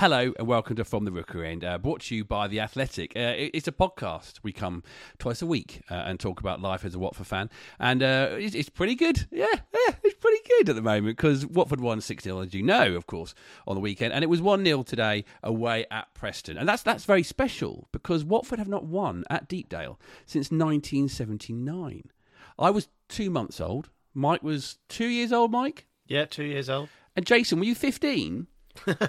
Hello and welcome to From the Rookery End, uh, brought to you by The Athletic. Uh, it- it's a podcast. We come twice a week uh, and talk about life as a Watford fan. And uh, it's, it's pretty good. Yeah, yeah, it's pretty good at the moment because Watford won 6 0, as you know, of course, on the weekend. And it was 1 0 today away at Preston. And that's, that's very special because Watford have not won at Deepdale since 1979. I was two months old. Mike was two years old, Mike. Yeah, two years old. And Jason, were you 15? Take 10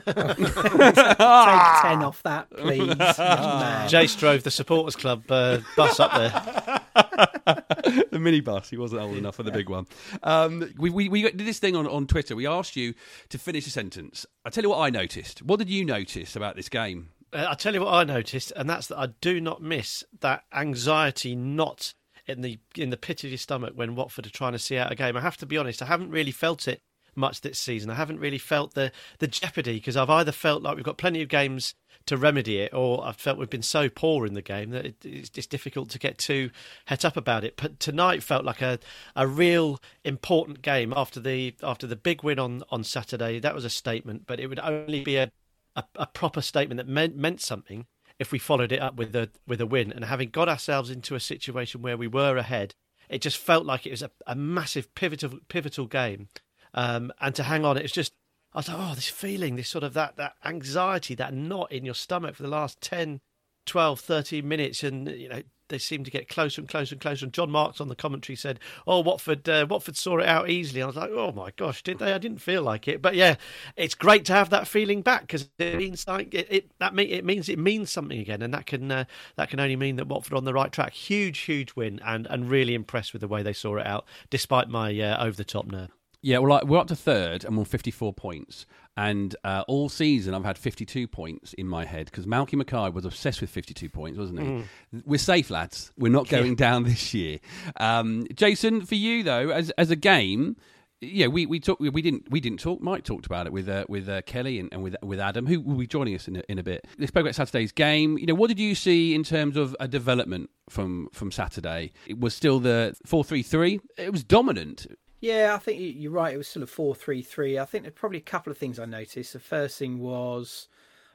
off that, please. young man. Jace drove the supporters club uh, bus up there. the minibus. He wasn't old enough for the big one. Um, we, we, we did this thing on, on Twitter. We asked you to finish a sentence. I tell you what I noticed. What did you notice about this game? Uh, I'll tell you what I noticed, and that's that I do not miss that anxiety not in the in the pit of your stomach when Watford are trying to see out a game. I have to be honest, I haven't really felt it much this season. I haven't really felt the the jeopardy because I've either felt like we've got plenty of games to remedy it, or I've felt we've been so poor in the game that it, it's difficult to get too het up about it. But tonight felt like a, a real important game after the after the big win on, on Saturday. That was a statement, but it would only be a, a, a proper statement that meant meant something if we followed it up with a with a win. And having got ourselves into a situation where we were ahead, it just felt like it was a, a massive pivotal pivotal game. Um, and to hang on, it was just I was like, oh, this feeling, this sort of that that anxiety, that knot in your stomach for the last 10, 12, 13 minutes, and you know they seem to get closer and closer and closer. And John Marks on the commentary said, "Oh, Watford, uh, Watford saw it out easily." I was like, "Oh my gosh, did they? I didn't feel like it." But yeah, it's great to have that feeling back because it means like it, it that mean, it means it means something again, and that can uh, that can only mean that Watford on the right track. Huge, huge win, and and really impressed with the way they saw it out, despite my uh, over the top nerve. Yeah, well, like, we're up to third and we're on 54 points. And uh, all season, I've had 52 points in my head because Malky Mackay was obsessed with 52 points, wasn't he? We're safe, lads. We're not going down this year. Um, Jason, for you though, as as a game, yeah, we we talk, we didn't we didn't talk. Mike talked about it with uh, with uh, Kelly and, and with with Adam, who will be joining us in a, in a bit. They spoke about Saturday's game. You know, what did you see in terms of a development from from Saturday? It was still the four three three. It was dominant. Yeah, I think you- you're right. It was still a four-three-three. I think there's probably a couple of things I noticed. The first thing was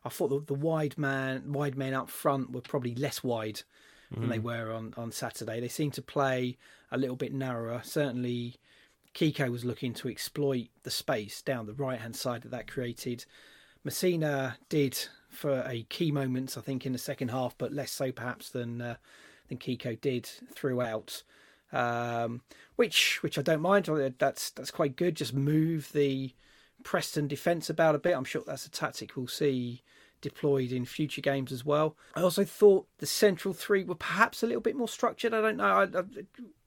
I thought the, the wide man, wide men up front were probably less wide than they were on, on Saturday. They seemed to play a little bit narrower. Certainly, Kiko was looking to exploit the space down the right hand side that that created. Masina did for a key moments, I think, in the second half, but less so perhaps than uh, than Kiko did throughout. Um, which which I don't mind. That's that's quite good. Just move the Preston defence about a bit. I'm sure that's a tactic we'll see deployed in future games as well. I also thought the central three were perhaps a little bit more structured. I don't know. I, I,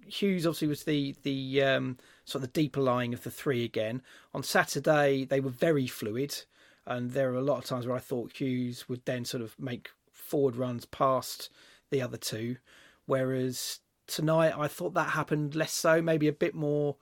Hughes obviously was the the um, sort of the deeper lying of the three again. On Saturday they were very fluid, and there were a lot of times where I thought Hughes would then sort of make forward runs past the other two. Whereas tonight, I thought that happened less so, maybe a bit more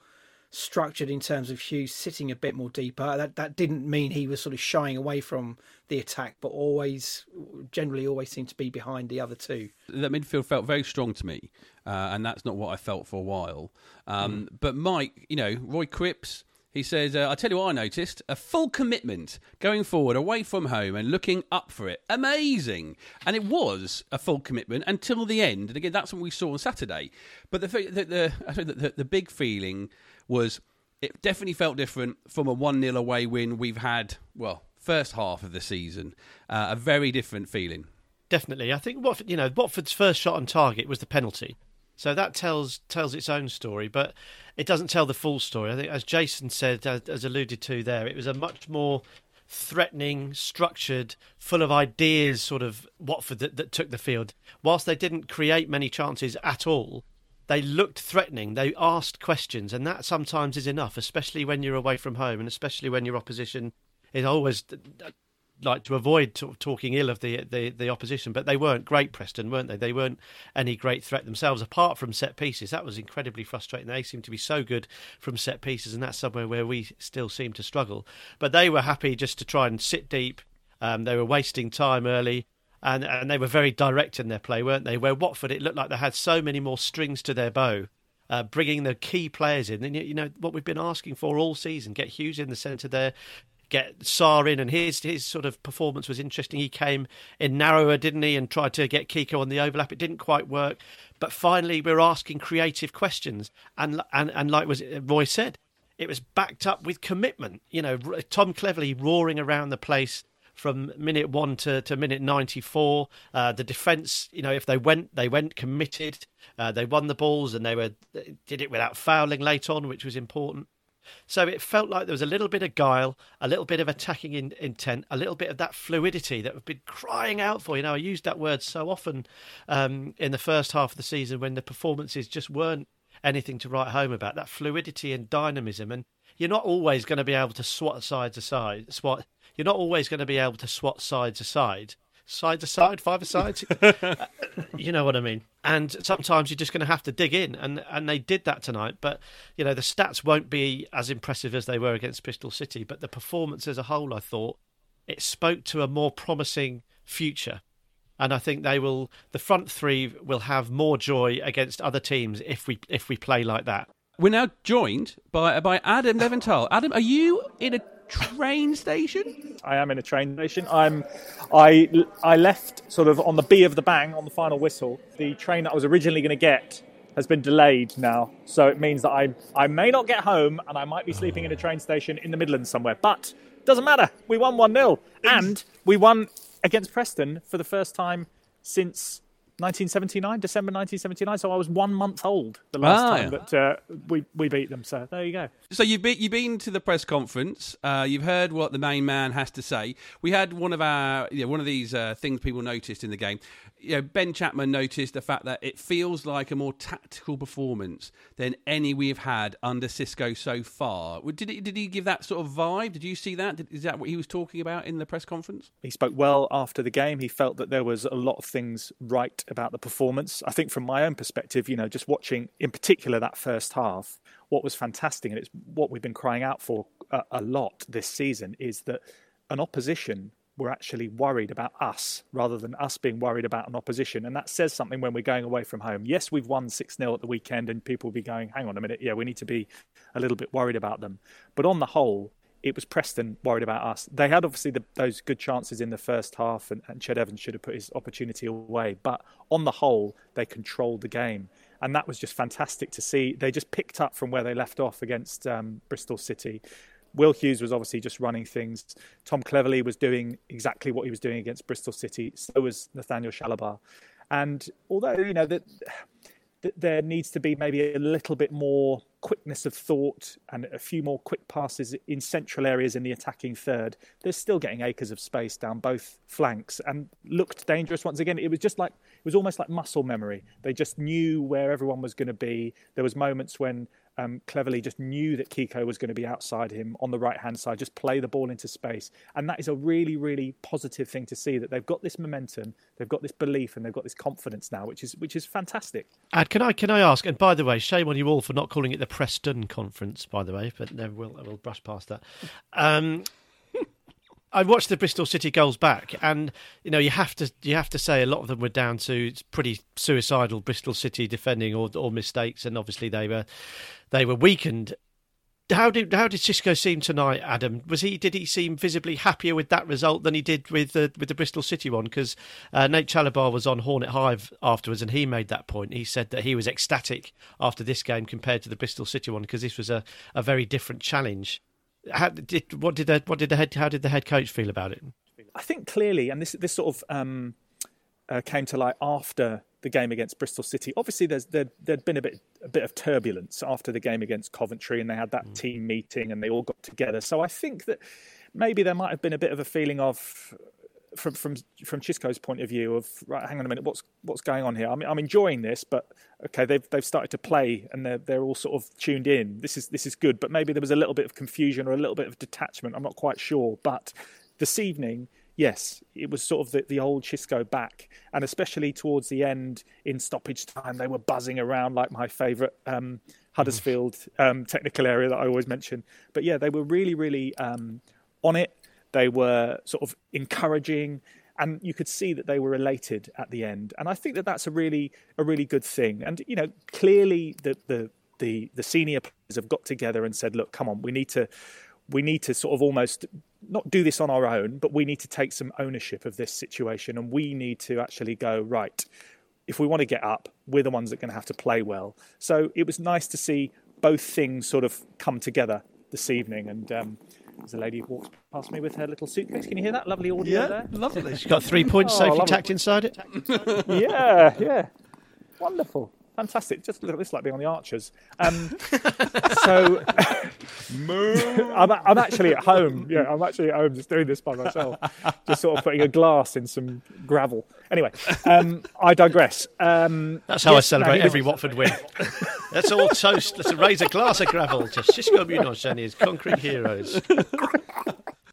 structured in terms of Hughes sitting a bit more deeper. That that didn't mean he was sort of shying away from the attack, but always, generally, always seemed to be behind the other two. That midfield felt very strong to me, uh, and that's not what I felt for a while. Um, mm. But Mike, you know, Roy Cripps. He says, uh, I tell you what I noticed a full commitment going forward away from home and looking up for it. Amazing. And it was a full commitment until the end. And again, that's what we saw on Saturday. But the, the, the, the, the big feeling was it definitely felt different from a 1 0 away win we've had, well, first half of the season. Uh, a very different feeling. Definitely. I think Watford, you know, Watford's first shot on target was the penalty. So that tells tells its own story, but it doesn't tell the full story. I think, as Jason said, as, as alluded to there, it was a much more threatening, structured, full of ideas sort of Watford that, that took the field. Whilst they didn't create many chances at all, they looked threatening. They asked questions, and that sometimes is enough, especially when you're away from home, and especially when your opposition is always like to avoid talking ill of the, the, the opposition. But they weren't great, Preston, weren't they? They weren't any great threat themselves, apart from set pieces. That was incredibly frustrating. They seemed to be so good from set pieces, and that's somewhere where we still seem to struggle. But they were happy just to try and sit deep. Um, they were wasting time early and and they were very direct in their play, weren't they? Where Watford, it looked like they had so many more strings to their bow, uh, bringing the key players in. And you know what we've been asking for all season: get Hughes in the centre there, get Sarr in, and his his sort of performance was interesting. He came in narrower, didn't he, and tried to get Kiko on the overlap. It didn't quite work, but finally we're asking creative questions, and and and like was Roy said, it was backed up with commitment. You know, Tom Cleverley roaring around the place from minute one to, to minute 94. Uh, the defence, you know, if they went, they went committed. Uh, they won the balls and they were did it without fouling late on, which was important. So it felt like there was a little bit of guile, a little bit of attacking in, intent, a little bit of that fluidity that we've been crying out for. You know, I used that word so often um, in the first half of the season when the performances just weren't anything to write home about. That fluidity and dynamism, and you're not always going to be able to swat side to side, swat you're not always going to be able to swat side to side, to side, five aside. Uh, you know what I mean? And sometimes you're just going to have to dig in, and and they did that tonight. But you know the stats won't be as impressive as they were against Bristol City, but the performance as a whole, I thought, it spoke to a more promising future. And I think they will. The front three will have more joy against other teams if we if we play like that. We're now joined by by Adam Leventhal. Adam, are you in a train station? I am in a train station. I'm, I, I left sort of on the B of the bang on the final whistle. The train that I was originally going to get has been delayed now, so it means that I, I may not get home and I might be sleeping in a train station in the Midlands somewhere. But doesn't matter. We won one 0 and we won against Preston for the first time since 1979, December 1979. So I was one month old the last ah, time yeah. that uh, we we beat them. So there you go. So you've been you've been to the press conference. Uh, you've heard what the main man has to say. We had one of our know, one of these uh, things people noticed in the game you know, Ben Chapman noticed the fact that it feels like a more tactical performance than any we've had under Xisco so far. Did he, did he give that sort of vibe? Did you see that? Did, is that what he was talking about in the press conference? He spoke well after the game. He felt that there was a lot of things right about the performance. I think from my own perspective, you know, just watching in particular that first half, what was fantastic, and it's what we've been crying out for a, a lot this season, is that an opposition we're actually worried about us rather than us being worried about an opposition. And that says something when we're going away from home. Yes, we've won 6 0 at the weekend, and people will be going, hang on a minute, yeah, we need to be a little bit worried about them. But on the whole, it was Preston worried about us. They had obviously the, those good chances in the first half, and, and Ched Evans should have put his opportunity away. But on the whole, they controlled the game. And that was just fantastic to see. They just picked up from where they left off against um, Bristol City. Will Hughes was obviously just running things. Tom Cleverley was doing exactly what he was doing against Bristol City. So was Nathaniel Chalobah. And although, you know, that there needs to be maybe a little bit more quickness of thought and a few more quick passes in central areas in the attacking third. They're still getting acres of space down both flanks and looked dangerous once again. It was just like it was almost like muscle memory. They just knew where everyone was going to be. There was moments when um, Cleverley just knew that Kiko was going to be outside him on the right hand side, just play the ball into space. And that is a really, really positive thing to see that they've got this momentum, they've got this belief, and they've got this confidence now, which is which is fantastic. Ad, can I can I ask? And by the way, shame on you all for not calling it the Preston Conference, by the way, but we'll we'll brush past that. Um, I watched the Bristol City goals back, and you know you have to you have to say a lot of them were down to pretty suicidal Bristol City defending or, or mistakes, and obviously they were they were weakened. How did how did Xisco seem tonight, Adam? Was he did he seem visibly happier with that result than he did with the with the Bristol City one? Because uh, Nate Chalobah was on Hornet Hive afterwards, and he made that point. He said that he was ecstatic after this game compared to the Bristol City one because this was a, a very different challenge. How did what did the what did the head how did the head coach feel about it? I think clearly, and this this sort of um, uh, came to light after the game against Bristol City. Obviously, there's there there'd been a bit a bit of turbulence after the game against Coventry, and they had that mm. team meeting, and they all got together. So I think that maybe there might have been a bit of a feeling of from from from Xisco's point of view of right, hang on a minute, what's what's going on here? I mean, I'm enjoying this, but okay, they've they've started to play and they're they're all sort of tuned in. This is this is good, but maybe there was a little bit of confusion or a little bit of detachment. I'm not quite sure, but this evening. Yes, it was sort of the, the old Xisco back, and especially towards the end in stoppage time, they were buzzing around like my favourite um, Huddersfield um, technical area that I always mention. But yeah, they were really, really um, on it they were sort of encouraging, and you could see that they were elated at the end. And I think that that's a really a really good thing. And you know, clearly the the the, the senior players have got together and said, "Look, come on, we need to." We need to sort of almost not do this on our own, but we need to take some ownership of this situation and we need to actually go, right, if we want to get up, we're the ones that are going to have to play well. So it was nice to see both things sort of come together this evening. And um, there's a lady who walks past me with her little suitcase. Can you hear that lovely audio yeah, there? lovely. She's got three points, oh, Sophie tacked inside it. yeah, yeah. Wonderful. Fantastic. Just look at this like being on the Archers. Um, so I'm, I'm actually at home. Yeah, I'm actually at home just doing this by myself. Just sort of putting a glass in some gravel. Anyway, um, I digress. Um, That's how yes, I celebrate no, every Watford win. Let's all toast. Let's raise a glass of gravel to Xisco Munoz and his concrete heroes.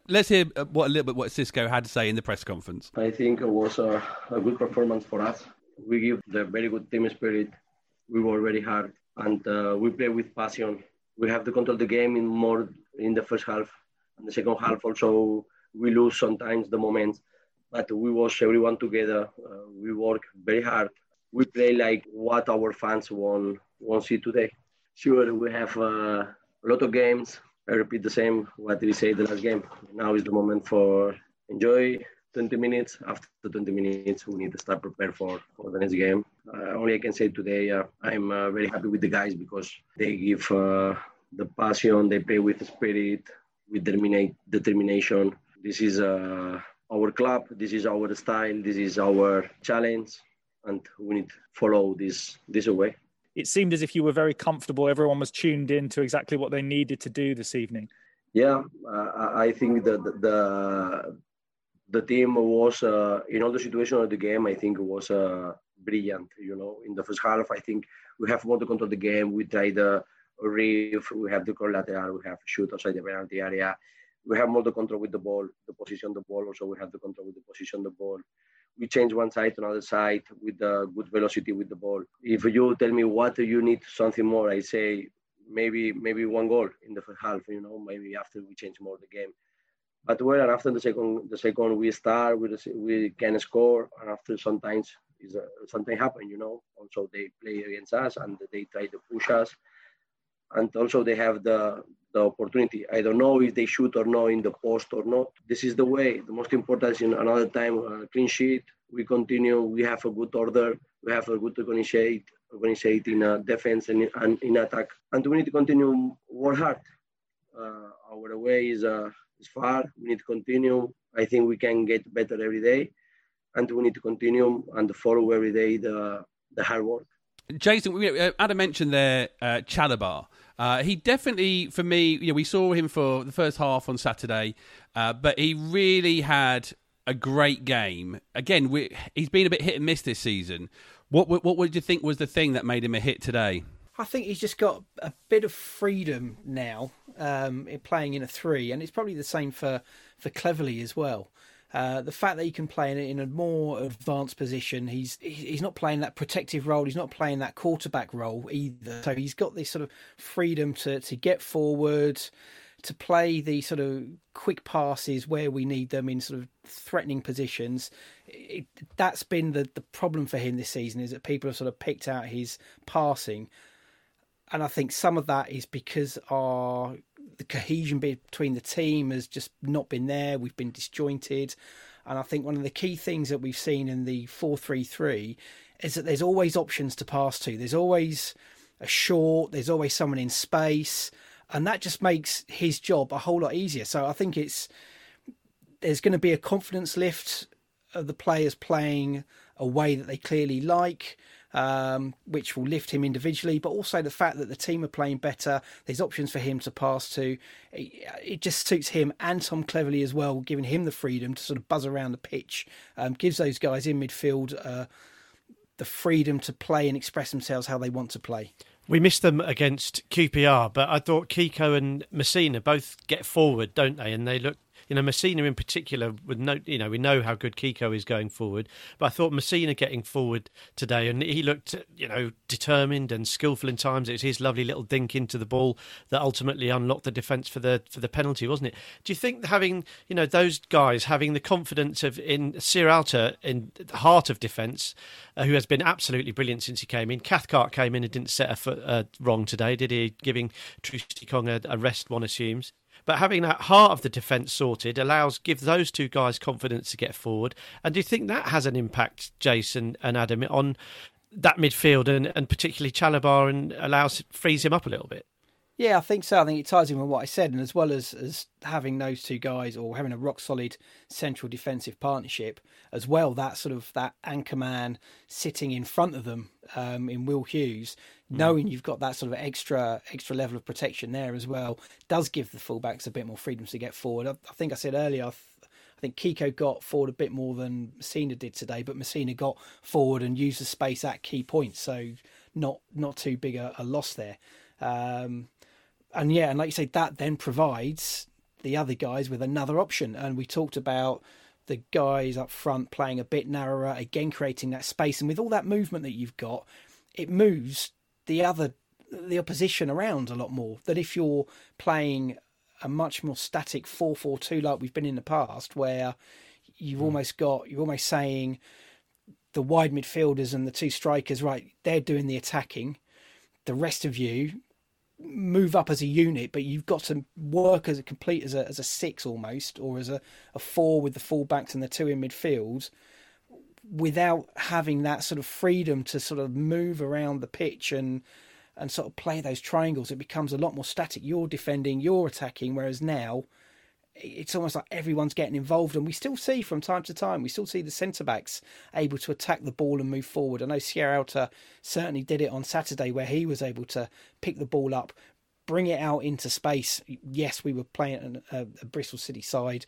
Let's hear uh, what a little bit what Xisco had to say in the press conference. I think it was a, a good performance for us. We give the very good team spirit we work very hard and uh, we play with passion. We have to control the game in more in the first half. And the second half also we lose sometimes the moments, but we watch everyone together. Uh, we work very hard. We play like what our fans want want see today. Sure, we have uh, a lot of games. I repeat the same what we say the last game. Now is the moment for enjoy 20 minutes. After 20 minutes, we need to start prepare for, for the next game. Uh, only I can say today, uh, I'm uh, very happy with the guys because they give uh, the passion, they play with the spirit, with determina- determination. This is uh, our club, this is our style, this is our challenge, and we need to follow this this way. It seemed as if you were very comfortable. Everyone was tuned in to exactly what they needed to do this evening. Yeah, uh, I think that the, the the team was uh, in all the situation of the game. I think was uh, brilliant. You know, in the first half, I think we have more to control the game. We tried the reef, we have the collateral, we have shoot outside the penalty area. We have more to control with the ball, the position of the ball. Also, we have the control with the position of the ball. We change one side to another side with the good velocity with the ball. If you tell me what you need something more, I say maybe maybe one goal in the first half. You know, maybe after we change more the game but well, and after the second, the second we start, we we can score, and after sometimes is something happen, you know. Also they play against us and they try to push us, and also they have the the opportunity. I don't know if they shoot or not in the post or not. This is the way. The most important is in another time uh, clean sheet. We continue. We have a good order. We have a good organization, organization in uh, defense and in, and in attack, and we need to continue work hard. Uh, our way is. Uh, it's far. We need to continue. I think we can get better every day, and we need to continue and follow every day the the hard work. Jason, uh, Adam mentioned there uh, Chalobah. Uh, he definitely, for me, you know, we saw him for the first half on Saturday, uh, but he really had a great game. Again, we, he's been a bit hit and miss this season. What what would you think was the thing that made him a hit today? I think he's just got a bit of freedom now um, in playing in a three, and it's probably the same for for Cleverley as well. Uh, the fact that he can play in, in a more advanced position, he's he's not playing that protective role. He's not playing that quarterback role either. So he's got this sort of freedom to to get forward, to play the sort of quick passes where we need them in sort of threatening positions. It, that's been the the problem for him this season is that people have sort of picked out his passing and I think some of that is because our the cohesion between the team has just not been there. We've been disjointed, and I think one of the key things that we've seen in the four three three is that there's always options to pass to. There's always a short. There's always someone in space, and that just makes his job a whole lot easier. So I think it's there's going to be a confidence lift of the players playing a way that they clearly like um, which will lift him individually, but also the fact that the team are playing better. There's options for him to pass to. It, it just suits him and Tom Cleverley as well, giving him the freedom to sort of buzz around the pitch. Um, gives those guys in midfield uh, the freedom to play and express themselves how they want to play. We missed them against QPR, but I thought Kiko and Masina both get forward, don't they? And they look you know, Masina in particular, with no, you know, we know how good Kiko is going forward, but I thought Masina getting forward today, and he looked, you know, determined and skillful in times. It was his lovely little dink into the ball that ultimately unlocked the defence for the for the penalty, wasn't it? Do you think having, you know, those guys having the confidence of in Sierralta in the heart of defence, uh, who has been absolutely brilliant since he came in. Cathcart came in and didn't set a foot uh, wrong today, did he? Giving Troost Ekong a, a rest, one assumes. But having that heart of the defence sorted allows give those two guys confidence to get forward. And do you think that has an impact, Jason and Adam, on that midfield and, and particularly Chalobah and allows frees him up a little bit? Yeah, I think so. I think it ties in with what I said, and as well as as having those two guys or having a rock solid central defensive partnership as well, that sort of that anchor man sitting in front of them um, in Will Hughes, mm. knowing you've got that sort of extra extra level of protection there as well, does give the fullbacks a bit more freedom to get forward. I, I think I said earlier. I, th- I think Kiko got forward a bit more than Masina did today, but Masina got forward and used the space at key points, so not not too big a, a loss there. Um, and yeah, and like you say, that then provides the other guys with another option. And we talked about the guys up front playing a bit narrower, again creating that space. And with all that movement that you've got, it moves the other the opposition around a lot more. That if you're playing a much more static four four two like we've been in the past, where you've mm. almost got you're almost saying the wide midfielders and the two strikers, right, they're doing the attacking. The rest of you move up as a unit, but you've got to work as a complete as a as a six almost, or as a, a four with the fullbacks and the two in midfield, without having that sort of freedom to sort of move around the pitch and and sort of play those triangles. It becomes a lot more static. You're defending, you're attacking, whereas now it's almost like everyone's getting involved, and we still see from time to time, we still see the centre backs able to attack the ball and move forward. I know Sierralta certainly did it on Saturday, where he was able to pick the ball up, bring it out into space. Yes, we were playing a, a Bristol City side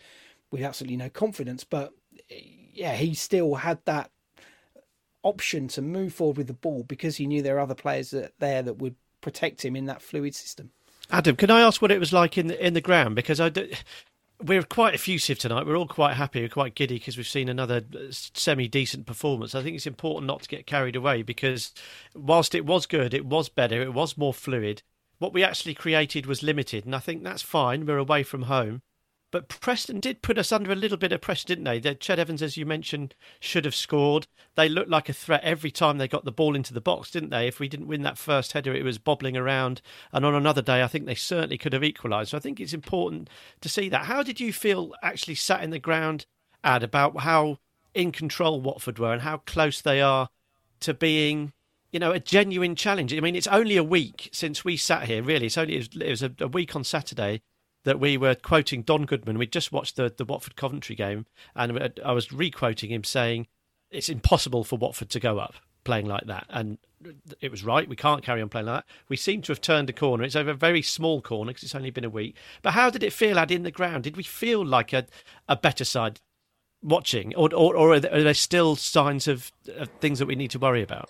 with absolutely no confidence, but yeah, he still had that option to move forward with the ball because he knew there are other players that, there that would protect him in that fluid system. Adam, can I ask what it was like in the, in the ground? Because I we're quite effusive tonight. We're all quite happy. We're quite giddy because we've seen another uh, semi decent performance. I think it's important not to get carried away because whilst it was good, it was better, it was more fluid. What we actually created was limited, and I think that's fine. We're away from home. But Preston did put us under a little bit of pressure, didn't they? The Ched Evans, as you mentioned, should have scored. They looked like a threat every time they got the ball into the box, didn't they? If we didn't win that first header, it was bobbling around. And on another day, I think they certainly could have equalised. So I think it's important to see that. How did you feel actually sat in the ground, Ad, about how in control Watford were and how close they are to being you know, a genuine challenge. I mean, it's only a week since we sat here. Really, it's only it was a, a week on Saturday that we were quoting Don Goodman. We'd just watched the, the Watford Coventry game, and I was re-quoting him saying it's impossible for Watford to go up playing like that. And it was right. We can't carry on playing like that. We seem to have turned a corner. It's over a very small corner because it's only been a week. But how did it feel out in the ground? Did we feel like a, a better side watching, or, or, or are there still signs of, of things that we need to worry about?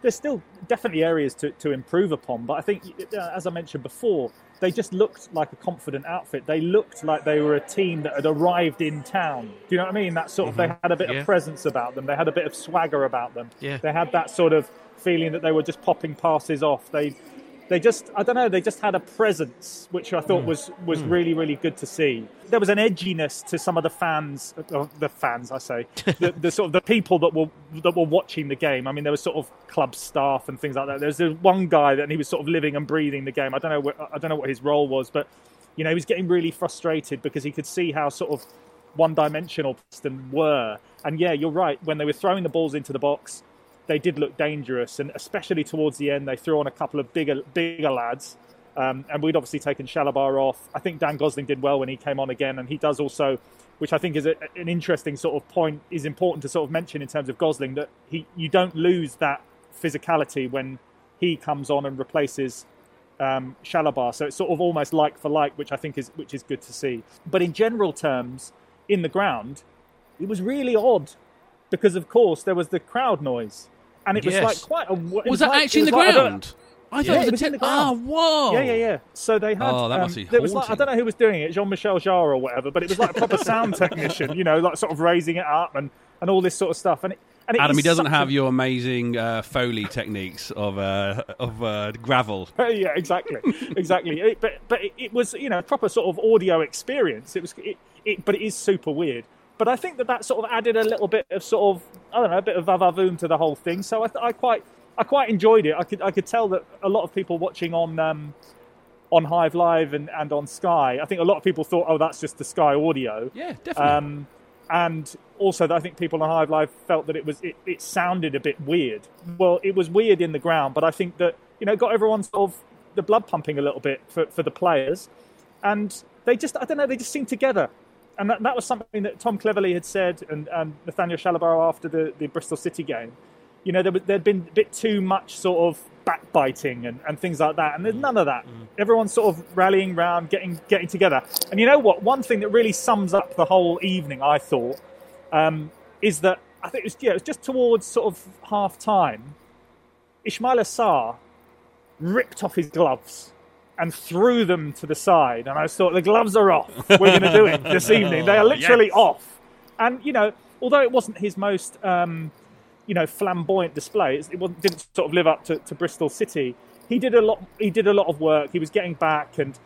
There's still definitely areas to, to improve upon. But I think, uh, as I mentioned before, they just looked like a confident outfit. They looked like they were a team that had arrived in town. Do you know what I mean? That sort of, they had a bit Yeah. of presence about them. They had a bit of swagger about them. Yeah. They had that sort of feeling that they were just popping passes off. They, they just, I don't know, they just had a presence, which I thought hmm. was was hmm. really, really good to see. There was an edginess to some of the fans, uh, uh the fans, I say, the, the sort of the people that were that were watching the game. I mean, there was sort of club staff and things like that. There's this one guy that he was sort of living and breathing the game. I don't know, what, I don't know what his role was, but you know, he was getting really frustrated because he could see how sort of one-dimensional Preston were. And yeah, you're right. When they were throwing the balls into the box, they did look dangerous, and especially towards the end, they threw on a couple of bigger bigger lads. Um, and we'd obviously taken Chalobah off. I think Dan Gosling did well when he came on again, and he does also, which I think is a, an interesting sort of point, is important to sort of mention in terms of Gosling that he you don't lose that physicality when he comes on and replaces um, Chalobah. So it's sort of almost like for like, which I think is which is good to see. But in general terms, in the ground, it was really odd because of course there was the crowd noise, and it was Yes. like quite a. it Was that like- actually in the was like- I ground? I thought Yeah, it was it a was in tent. the Oh, ground. whoa! Yeah, yeah, yeah. So they had. Oh, that must um, be there was like, I don't know who was doing it, Jean Michel Jarre or whatever, but it was like a proper sound technician, you know, like sort of raising it up and, and all this sort of stuff. And it, and it Adam, he doesn't have a- your amazing uh, foley techniques of uh, of uh, gravel. yeah, exactly, exactly. It, but but it, it was you know a proper sort of audio experience. It was it, it, but it is super weird. But I think that that sort of added a little bit of sort of I don't know a bit of vavavoom to the whole thing. So I, th- I quite I quite enjoyed it. I could I could tell that a lot of people watching on um, on Hive Live and, and on Sky. I think a lot of people thought, oh, that's just the Sky audio. Yeah, definitely. Um, and also, I think people on Hive Live felt that it was it, it sounded a bit weird. Well, it was weird in the ground, but I think that you know it got everyone sort of the blood pumping a little bit for, for the players, and they just I don't know they just seemed together, and that, that was something that Tom Cleverley had said, and, and Nathaniel Chalobah after the, the Bristol City game. You know there was- there'd been a bit too much sort of backbiting and, and things like that, and there's none of that. Everyone's sort of rallying round, getting getting together. And you know what? One thing that really sums up the whole evening, I thought, um, is that I think it was, yeah, it was just towards sort of half time. Ismaila Sarr ripped off his gloves and threw them to the side. And I thought, the gloves are off. We're going to do it this evening. They are literally off. And, you know, although it wasn't his most, um, you know, flamboyant display, it wasn't, didn't sort of live up to, to Bristol City. He did a lot. He did a lot of work. He was getting back, and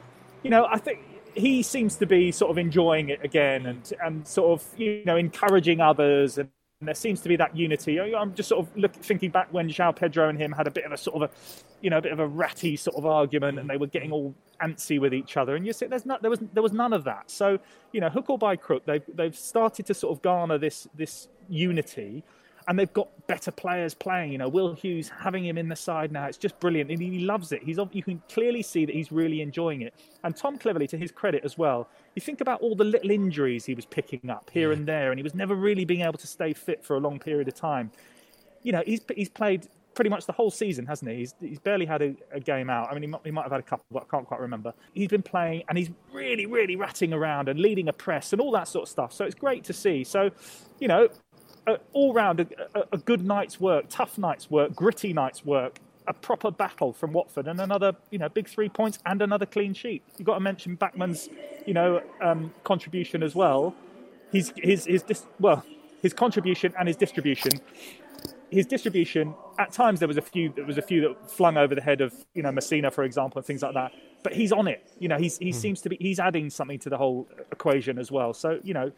you know, I think he seems to be sort of enjoying it again, and and sort of you know encouraging others, and there seems to be that unity. I'm just sort of look, thinking back when João Pedro and him had a bit of a sort of a, you know, a bit of a ratty sort of argument, and they were getting all antsy with each other. And you see, there's not there was there was none of that. So you know, hook or by crook, they've they've started to sort of garner this this unity. And they've got better players playing. You know, Will Hughes having him in the side now. It's just brilliant, and he loves it. He's you can clearly see that he's really enjoying it. And Tom Cleverley, to his credit as well, you think about all the little injuries he was picking up here and there, and he was never really being able to stay fit for a long period of time. You know, he's he's played pretty much the whole season, hasn't he? He's, he's barely had a, a game out. I mean, he might, he might have had a couple, but I can't quite remember. He's been playing, and he's really, really ratting around and leading a press and all that sort of stuff. So it's great to see. So, you know, all round a, a, good night's work, tough night's work, gritty night's work, a proper battle from Watford, and another you know big three points and another clean sheet. You've got to mention Bachmann's you know um, contribution as well. His his his dis- well his contribution and his distribution. His distribution at times there was a few there was a few that flung over the head of you know Masina for example and things like that. But he's on it. You know he's he seems to be he's adding something to the whole equation as well. So you know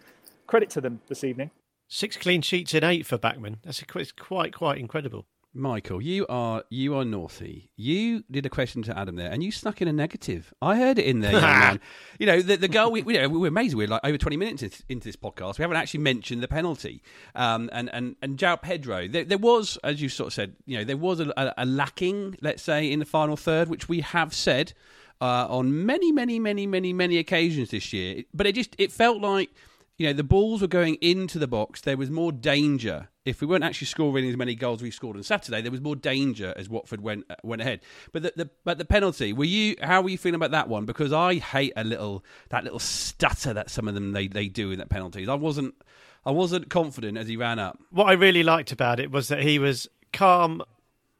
credit to them this evening. Six clean sheets in eight for Bachmann. That's a, it's quite quite incredible. Michael, you are you are naughty. You did a question to Adam there, and you snuck in a negative. I heard it in there, young man. You know the the goal. We, we, know, we were like over twenty minutes into, into this podcast. We haven't actually mentioned the penalty. Um, and and and João Pedro. There, there was, as you sort of said, you know, there was a, a, a lacking, let's say, in the final third, which we have said uh, on many, many, many, many, many occasions this year. But it just it felt like you know, the balls were going into the box. There was more danger. If we weren't actually scoring as many goals we scored on Saturday, there was more danger as Watford went uh, went ahead. But the, the but the penalty, were you? How were you feeling about that one? Because I hate a little that little stutter that some of them they, they do in that penalties. I wasn't I wasn't confident as he ran up. What I really liked about it was that he was calm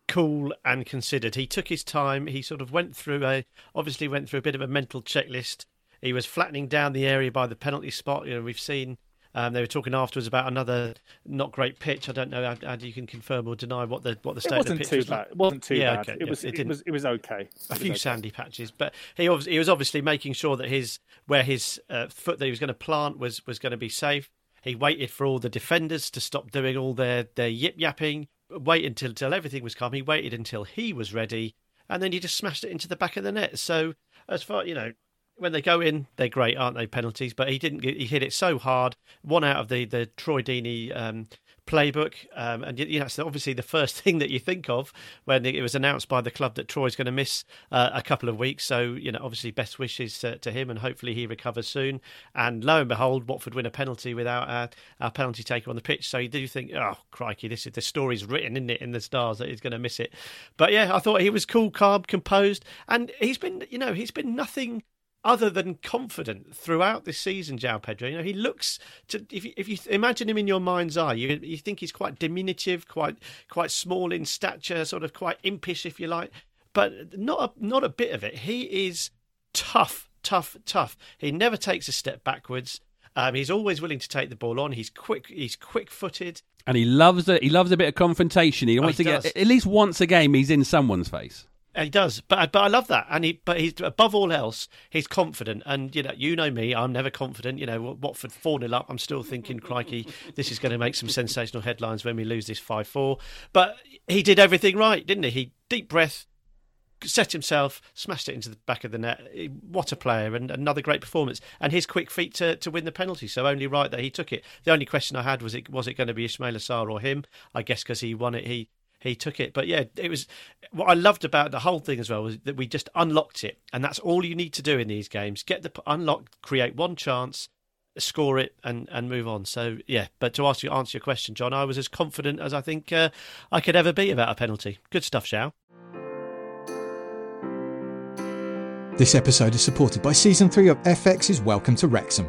cool and considered. He took his time. He sort of went through a obviously went through a bit of a mental checklist. He was flattening down the area by the penalty spot. You know, we've seen um, they were talking afterwards about another not great pitch. I don't know how, how you can confirm or deny what the what the state of the pitch was bad. like. It wasn't too Yeah, bad. okay, it, yeah, was, it it, was. It was okay. A few okay. sandy patches, but he obviously, he was obviously making sure that his where his uh, foot that he was going to plant was was going to be safe. He waited for all the defenders to stop doing all their their yip yapping. Wait until until everything was calm. He waited until he was ready, and then he just smashed it into the back of the net. So as far you know, when they go in, they're great, aren't they? Penalties, but he didn't. He hit it so hard. One out of the the Troy Deeney um, playbook, um, and you know, obviously the first thing that you think of when it was announced by the club that Troy's going to miss uh, a couple of weeks. So you know, obviously, best wishes to, to him, and hopefully he recovers soon. And lo and behold, Watford win a penalty without our penalty taker on the pitch. So you do think, oh crikey, this is the story's written, isn't it, in the stars that he's going to miss it. But yeah, I thought he was cool, calm, composed, and he's been, you know, he's been nothing other than confident throughout this season, João Pedro. You know, he looks to if you, if you imagine him in your mind's eye, you you think he's quite diminutive, quite quite small in stature, sort of quite impish, if you like, but not a, not a bit of it. He is tough, tough, tough. He never takes a step backwards. Um, he's always willing to take the ball on. He's quick. He's quick-footed. And he loves a he loves a bit of confrontation. He wants he to get at least once a game. He's in someone's face. He does, but but I love that, and he but he's above all else, he's confident, and you know you know me, I'm never confident. You know Watford four 0 up, I'm still thinking, crikey, this is going to make some sensational headlines when we lose this five four. But he did everything right, didn't he? He deep breath, set himself, smashed it into the back of the net. What a player, and another great performance, and his quick feet to, to win the penalty. So only right that he took it. The only question I had was it was it going to be Ismaila Sarr or him? I guess because he won it, he he took it. But yeah, it was what I loved about the whole thing as well was that we just unlocked it, and that's all you need to do in these games: get the unlock, create one chance, score it, and and move on. So yeah, but to answer answer your question, John, I was as confident as I think uh, I could ever be about a penalty. Good stuff, Shao. This episode is supported by Season 3 of FX's Welcome to Wrexham.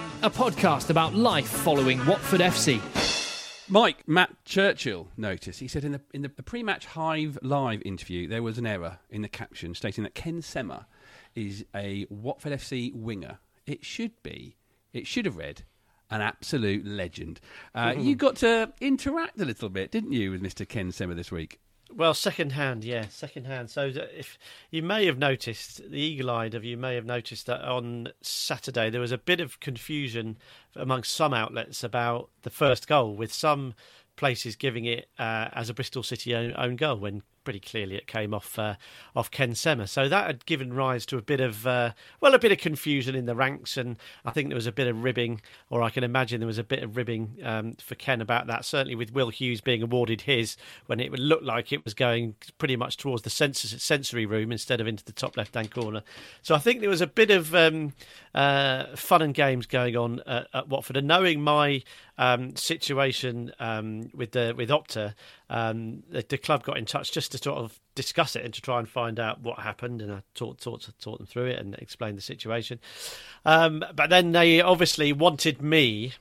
a podcast about life following Watford FC. Mike Matt Churchill noticed. He said in the in the pre-match Hive live interview there was an error in the caption stating that Ken Sema is a Watford FC winger. It should be. It should have read an absolute legend. Uh, You got to interact a little bit, didn't you, with Mr. Ken Sema this week? Well, second hand, yeah, second hand. So if you may have noticed, the eagle-eyed of you may have noticed that on Saturday there was a bit of confusion among some outlets about the first goal, with some places giving it uh, as a Bristol City own, own goal when pretty clearly it came off uh, off Ken Sema. So that had given rise to a bit of uh, well, a bit of confusion in the ranks, and I think there was a bit of ribbing, or I can imagine there was a bit of ribbing um, for Ken about that. Certainly with Will Hughes being awarded his when it would look like it was going pretty much towards the sens- sensory room instead of into the top left hand corner. So I think there was a bit of um, uh, fun and games going on at, at Watford, and knowing my um, situation um, with the with Opta, um, the, the club got in touch just to sort of discuss it and to try and find out what happened. And I taught taught taught them through it and explained the situation. Um, but then they obviously wanted me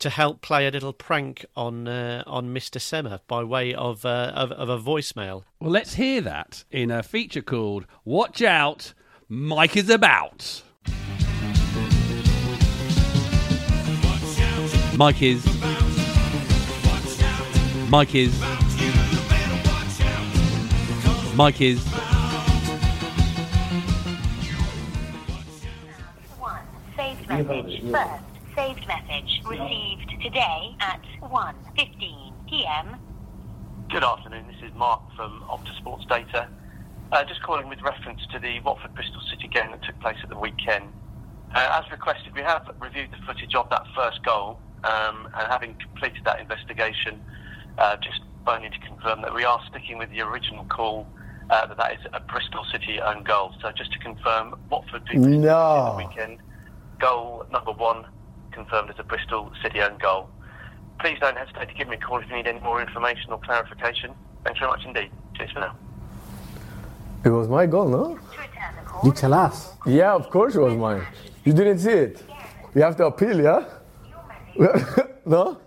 to help play a little prank on uh, on Mr. Sema by way of, uh, of of a voicemail. Well, let's hear that in a feature called "Watch Out, Mike is About." Mike is. Mike is. Mike is. One saved message. First saved message received today at 1:15 p.m. Good afternoon. This is Mark from Opta Sports Data. Uh, just calling with reference to the Watford Bristol City game that took place at the weekend. Uh, as requested, we have reviewed the footage of that first goal, um, and having completed that investigation, uh, just phoning to confirm that we are sticking with the original call uh, that that is a Bristol City own goal. So just to confirm, Watford beat No. Bristol City the weekend. Goal number one confirmed as a Bristol City own goal. Please don't hesitate to give me a call if you need any more information or clarification. Thanks very much indeed. Cheers for now. It was my goal, no? You tell us. Yeah, of course it was mine. You didn't see it. You have to appeal, yeah? no?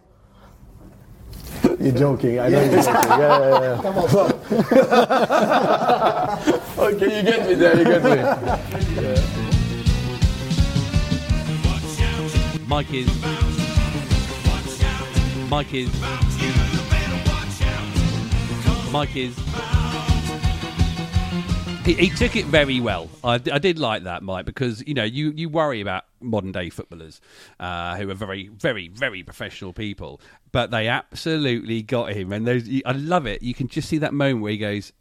You're joking. I know you're joking. Yeah, yeah, yeah. Come on. Okay, you get me there. You get me. Mike is. Mike is. Mike is. He, he took it very well. I, I did like that, Mike, because you know you, you worry about modern day footballers uh, who are very, very, very professional people, but they absolutely got him, and those I love it. You can just see that moment where he goes,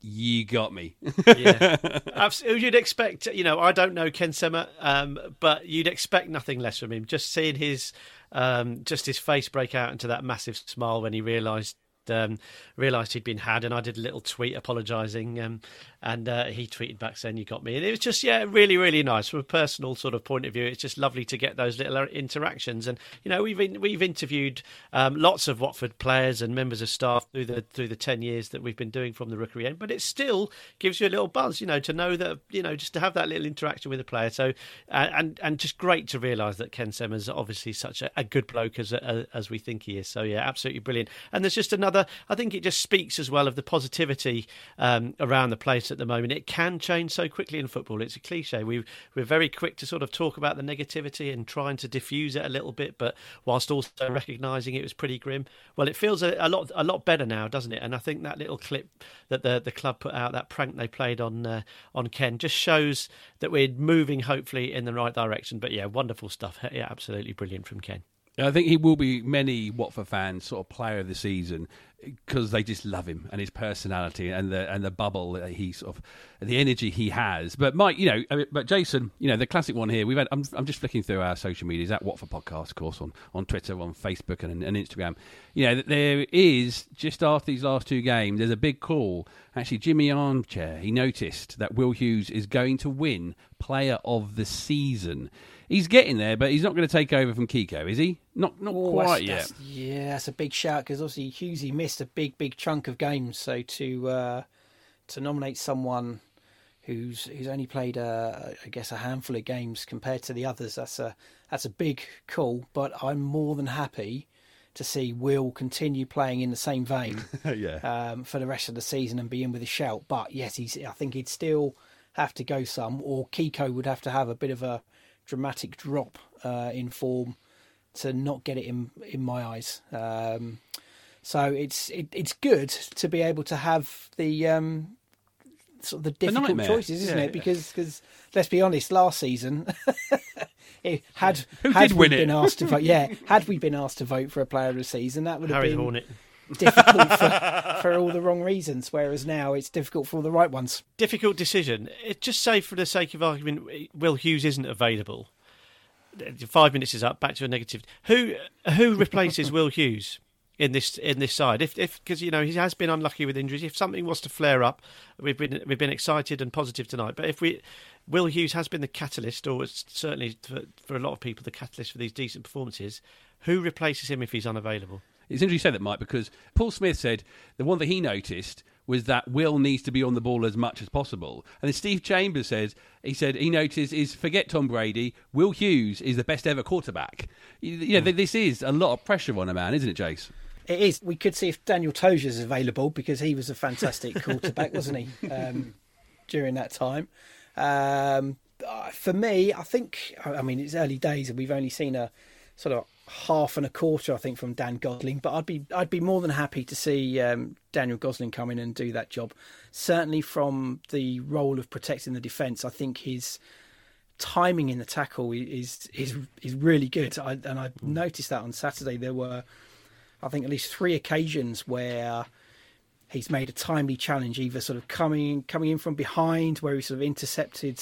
"You got me." yeah, absolutely. You'd expect, you know, I don't know Ken Sema, um, but you'd expect nothing less from him. Just seeing his, um, just his face break out into that massive smile when he realised. Um, realised he'd been had, and I did a little tweet apologising, um, and uh, he tweeted back saying, "You got me." And it was just, yeah, really, really nice from a personal sort of point of view. It's just lovely to get those little interactions, and you know, we've in, we've interviewed um, lots of Watford players and members of staff through the through the ten years that we've been doing from the Rookery end, but it still gives you a little buzz, you know, to know that you know just to have that little interaction with a player. So, uh, and and just great to realise that Ken Sema's obviously such a, a good bloke as as we think he is. So yeah, absolutely brilliant. And there's just another. I think it just speaks as well of the positivity um, around the place at the moment. It can change so quickly in football. It's a cliche. We we're very quick to sort of talk about the negativity and trying to diffuse it a little bit, but whilst also recognising it was pretty grim. Well, it feels a, a, lot a lot better now, doesn't it? And I think that little clip that the the club put out, that prank they played on uh, on Ken, just shows that we're moving hopefully in the right direction. But yeah, wonderful stuff. Yeah, absolutely brilliant from Ken. I think he will be many Watford fans sort of player of the season because they just love him and his personality and the and the bubble that he sort of the energy he has. But Mike, you know, I mean, but Jason, you know, the classic one here. We've had. I'm, I'm just flicking through our social media. medias at Watford Podcast, of course, on on Twitter, on Facebook, and, and Instagram. You know, there is just after these last two games, there's a big call. Actually, Jimmy Armchair he noticed that Will Hughes is going to win Player of the Season. He's getting there, but he's not going to take over from Kiko, is he? Not not Oh, quite that's- yet. that's- yeah, that's a big shout because obviously Hughesy missed a big, big chunk of games. So to uh, to nominate someone who's who's only played, uh, I guess, a handful of games compared to the others, that's a that's a big call. But I'm more than happy to see Will continue playing in the same vein yeah. um, for the rest of the season and be in with a shout. But yes, he's. I think he'd still have to go some, or Kiko would have to have a bit of a dramatic drop uh, in form to not get it in in my eyes. Um, so it's it, it's good to be able to have the um, sort of the difficult nightmare. choices, isn't Yeah, it? yeah. Because because let's be honest, last season. it had Who had did we win it? been asked to vote, yeah, had we been asked to vote for a player of the season, that would have Harry been Hornet. Difficult for, for all the wrong reasons. Whereas now it's difficult for all the right ones. difficult decision. It, just say, for the sake of argument, Will Hughes isn't available. Five minutes is up. Back to a negative. Who who replaces Will Hughes in this in this side? If if because you know he has been unlucky with injuries. If something was to flare up, we've been we've been excited and positive tonight. But if we Will Hughes has been the catalyst, or certainly for, for a lot of people the catalyst for these decent performances. Who replaces him if he's unavailable? It's interesting you said that, Mike, because Paul Smith said the one that he noticed was that Will needs to be on the ball as much as possible. And then Steve Chambers says he said he noticed is forget Tom Brady, Will Hughes is the best ever quarterback. You, you know, this is a lot of pressure on a man, isn't it, Jace? It is. We could see if Daniel Tozser is available because he was a fantastic quarterback, wasn't he, um, during that time? Um, uh, for me, I think, I mean, it's early days and we've only seen a sort of half and a quarter, I think, from Dan Gosling. But I'd be, I'd be more than happy to see um, Daniel Gosling come in and do that job. Certainly, from the role of protecting the defence, I think his timing in the tackle is is is really good. I, and I noticed that on Saturday there were, I think, at least three occasions where he's made a timely challenge, either sort of coming coming in from behind where he sort of intercepted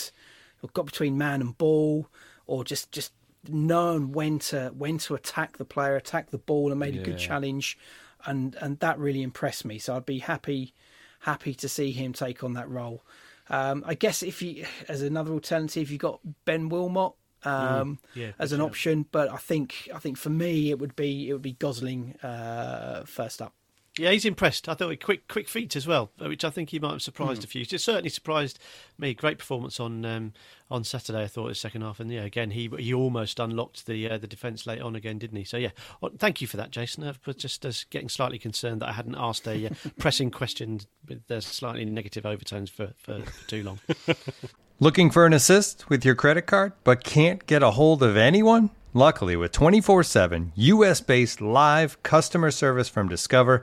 or got between man and ball, or just just known when to when to attack the player, attack the ball, and made a good challenge, and and that really impressed me. So I'd be happy happy to see him take on that role. Um, I guess if you, as another alternative, you've got Ben Wilmot um, Mm, yeah, as an option, but I think I think for me it would be it would be Gosling uh, first up. Yeah, he's impressed. I thought he quick quick feet as well, which I think he might have surprised Mm. a few. It certainly surprised me. Great performance on um, on Saturday. I thought his second half, and yeah, again he he almost unlocked the uh, the defence late on again, didn't he? So yeah, well, thank you for that, Jason. I was just uh, getting slightly concerned that I hadn't asked a uh, pressing question with uh, slightly negative overtones for, for, for too long. Looking for an assist with your credit card, but can't get a hold of anyone? Luckily, with 24 7 US based live customer service from Discover,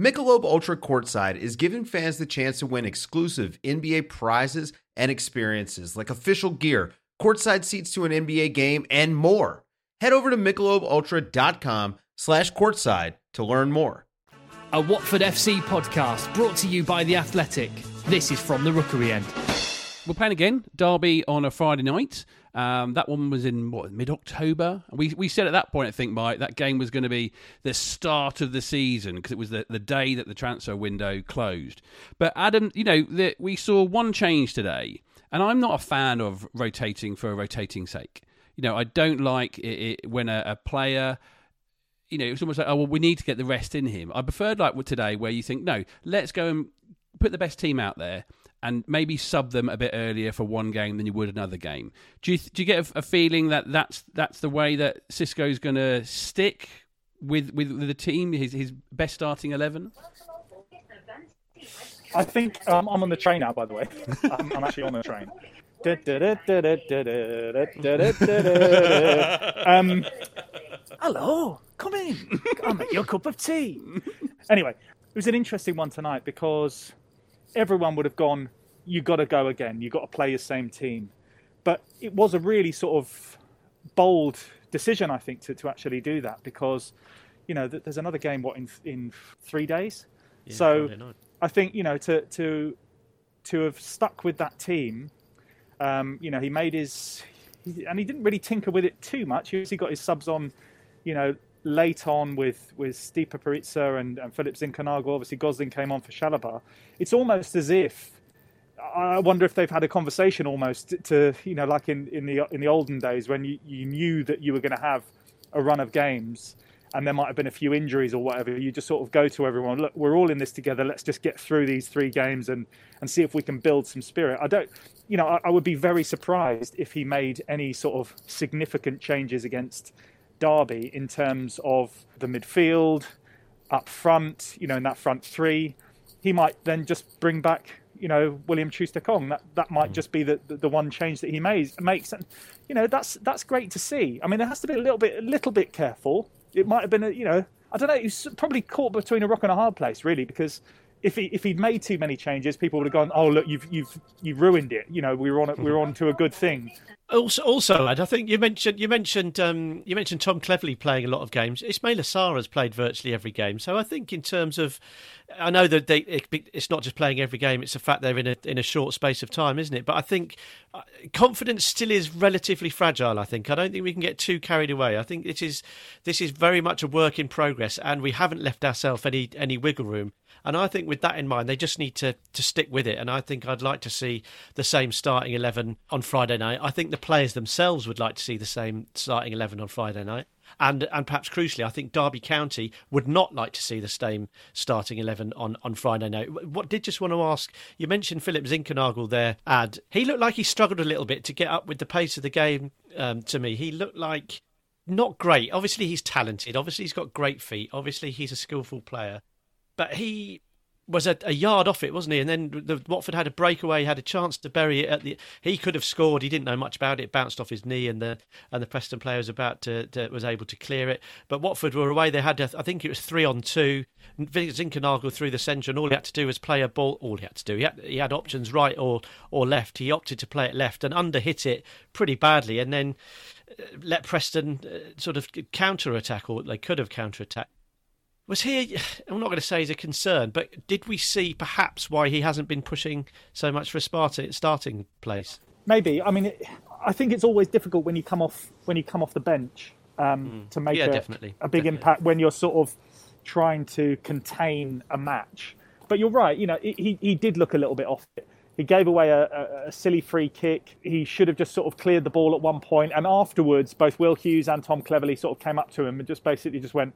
Michelob Ultra Courtside is giving fans the chance to win exclusive NBA prizes and experiences like official gear, courtside seats to an NBA game, and more. Head over to michelobultra.com slash courtside to learn more. A Watford FC podcast brought to you by The Athletic. This is from the Rookery end. We're playing again, Derby on a Friday night. Um, that one was in what mid October. We we said at that point, I think, Mike, that game was going to be the start of the season because it was the, the day that the transfer window closed. But Adam, you know, the, we saw one change today, and I'm not a fan of rotating for a rotating sake. You know, I don't like it, it when a, a player you know, it's almost like, oh, well, we need to get the rest in him. I preferred like today where you think, no, let's go and put the best team out there and maybe sub them a bit earlier for one game than you would another game. Do you, do you get a, a feeling that that's, that's the way that Xisco's going to stick with, with, with the team, his, his best starting 11? I think um, I'm on the train now, by the way. I'm, I'm actually on the train. um, hello, come in. I'll make you a cup of tea. Anyway, it was an interesting one tonight because everyone would have gone, you got to go again. you got to play your same team. But it was a really sort of bold decision, I think, to, to actually do that because, you know, there's another game, what, in, in three days? Yeah, so I think, you know, to, to, to have stuck with that team, um, you know, he made his, and he didn't really tinker with it too much. He obviously got his subs on, you know, late on with with Stipe Perica and, and Philip Zinckernagel. Obviously, Gosling came on for Chalobah. It's almost as if I wonder if they've had a conversation almost to you know like in, in the in the olden days when you, you knew that you were going to have a run of games and there might have been a few injuries or whatever. You just sort of go to everyone. Look, we're all in this together. Let's just get through these three games and and see if we can build some spirit. I don't, you know, I, I would be very surprised if he made any sort of significant changes against Derby in terms of the midfield, up front, you know, in that front three. He might then just bring back, you know, William Troost-Ekong. That that might mm. just be the, the, the one change that he makes. makes. And, you know, that's that's great to see. I mean, there has to be a little bit a little bit careful. It might have been a, you know, I don't know. He's probably caught between a rock and a hard place, really, because if he if he'd made too many changes, people would have gone, "Oh, look, you've you've you've ruined it." You know, we were on we were on to a good thing. Also, also, Ed, I think you mentioned you mentioned um, you mentioned Tom Cleverley playing a lot of games. Ismaila Sarr played virtually every game, so I think in terms of, I know that they it, it's not just playing every game; it's the fact they're in a in a short space of time, isn't it? But I think uh, confidence still is relatively fragile. I think I don't think we can get too carried away. I think this is this is very much a work in progress, and we haven't left ourselves any any wiggle room. And I think with that in mind, they just need to, to stick with it. And I think I'd like to see the same starting 11 on Friday night. I think the players themselves would like to see the same starting 11 on Friday night. And and perhaps crucially, I think Derby County would not like to see the same starting 11 on, on Friday night. What did just want to ask, you mentioned Philip Zinckernagel there, Ad. He looked like he struggled a little bit to get up with the pace of the game um, to me. He looked like not great. Obviously, he's talented. Obviously, he's got great feet. Obviously, he's a skillful player but he was a, a, yard off it, wasn't he? And then the, Watford had a breakaway, had a chance to bury it at the. He could have scored. He didn't know much about it. bounced off his knee, and the and the Preston player was about to, to was able to clear it. But Watford were away. They had, a, I think it was three on two. Zinckernagel through the centre, and all he had to do was play a ball. All he had to do, he had, he had options right or or left. He opted to play it left and under hit it pretty badly, and then uh, let Preston uh, sort of counter attack, or they could have counter attacked was he? I'm not going to say he's a concern, but did we see perhaps why he hasn't been pushing so much for a Sparta starting place? Maybe. I mean, it, I think it's always difficult when you come off when you come off the bench um, mm. to make yeah, a, definitely. a big definitely. impact when you're sort of trying to contain a match. But you're right. You know, he he did look a little bit off it. He gave away a, a, a, silly free kick. He should have just sort of cleared the ball at one point. And afterwards, both Will Hughes and Tom Cleverley sort of came up to him and just basically just went,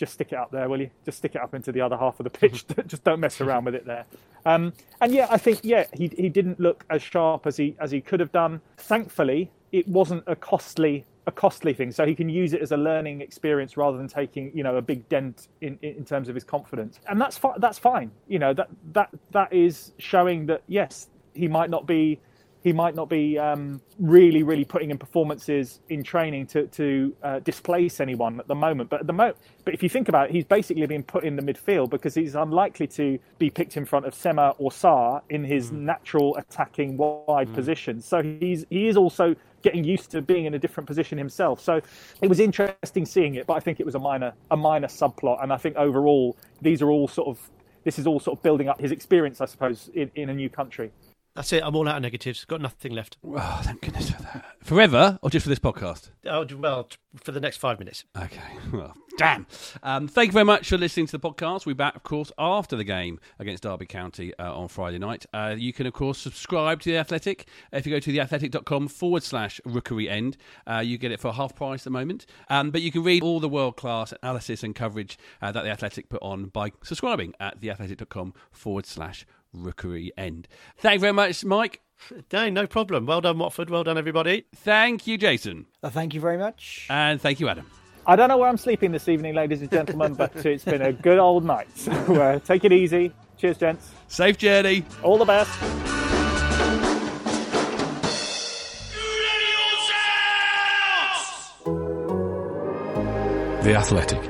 just stick it up there, will you? Just stick it up into the other half of the pitch. just don't mess around with it there. Um, and yeah, I think yeah, he he didn't look as sharp as he as he could have done. Thankfully, it wasn't a costly a costly thing, so he can use it as a learning experience rather than taking you know a big dent in in terms of his confidence. And that's fi- that's fine. You know that that that is showing that yes, he might not be he might not be um, really, really putting in performances in training to, to uh, displace anyone at the moment. But at the moment, but if you think about it, he's basically being put in the midfield because he's unlikely to be picked in front of Sema or Sarr in his mm. natural attacking wide mm. position. So he's he is also getting used to being in a different position himself. So it was interesting seeing it, but I think it was a minor a minor subplot. And I think overall, these are all sort of this is all sort of building up his experience, I suppose, in, in a new country. That's it. I'm all out of negatives. Got nothing left. Oh, thank goodness for that. Forever or just for this podcast? Oh, well, for the next five minutes. Okay. Well, damn. Um, thank you very much for listening to the podcast. We're back, of course, after the game against Derby County uh, on Friday night. Uh, you can, of course, subscribe to The Athletic. If you go to theathletic.com forward slash rookery end, uh, you get it for half price at the moment. Um, but you can read all the world class analysis and coverage uh, that The Athletic put on by subscribing at theathletic.com forward slash rookery end. Thank you very much, Mike. No, no problem. Well done, Watford. Well done, everybody. Thank you, Jason. Uh, thank you very much. And thank you, Adam. I don't know where I'm sleeping this evening, ladies and gentlemen, but it's been a good old night. So uh, take it easy. Cheers, gents. Safe journey. All the best. The Athletic.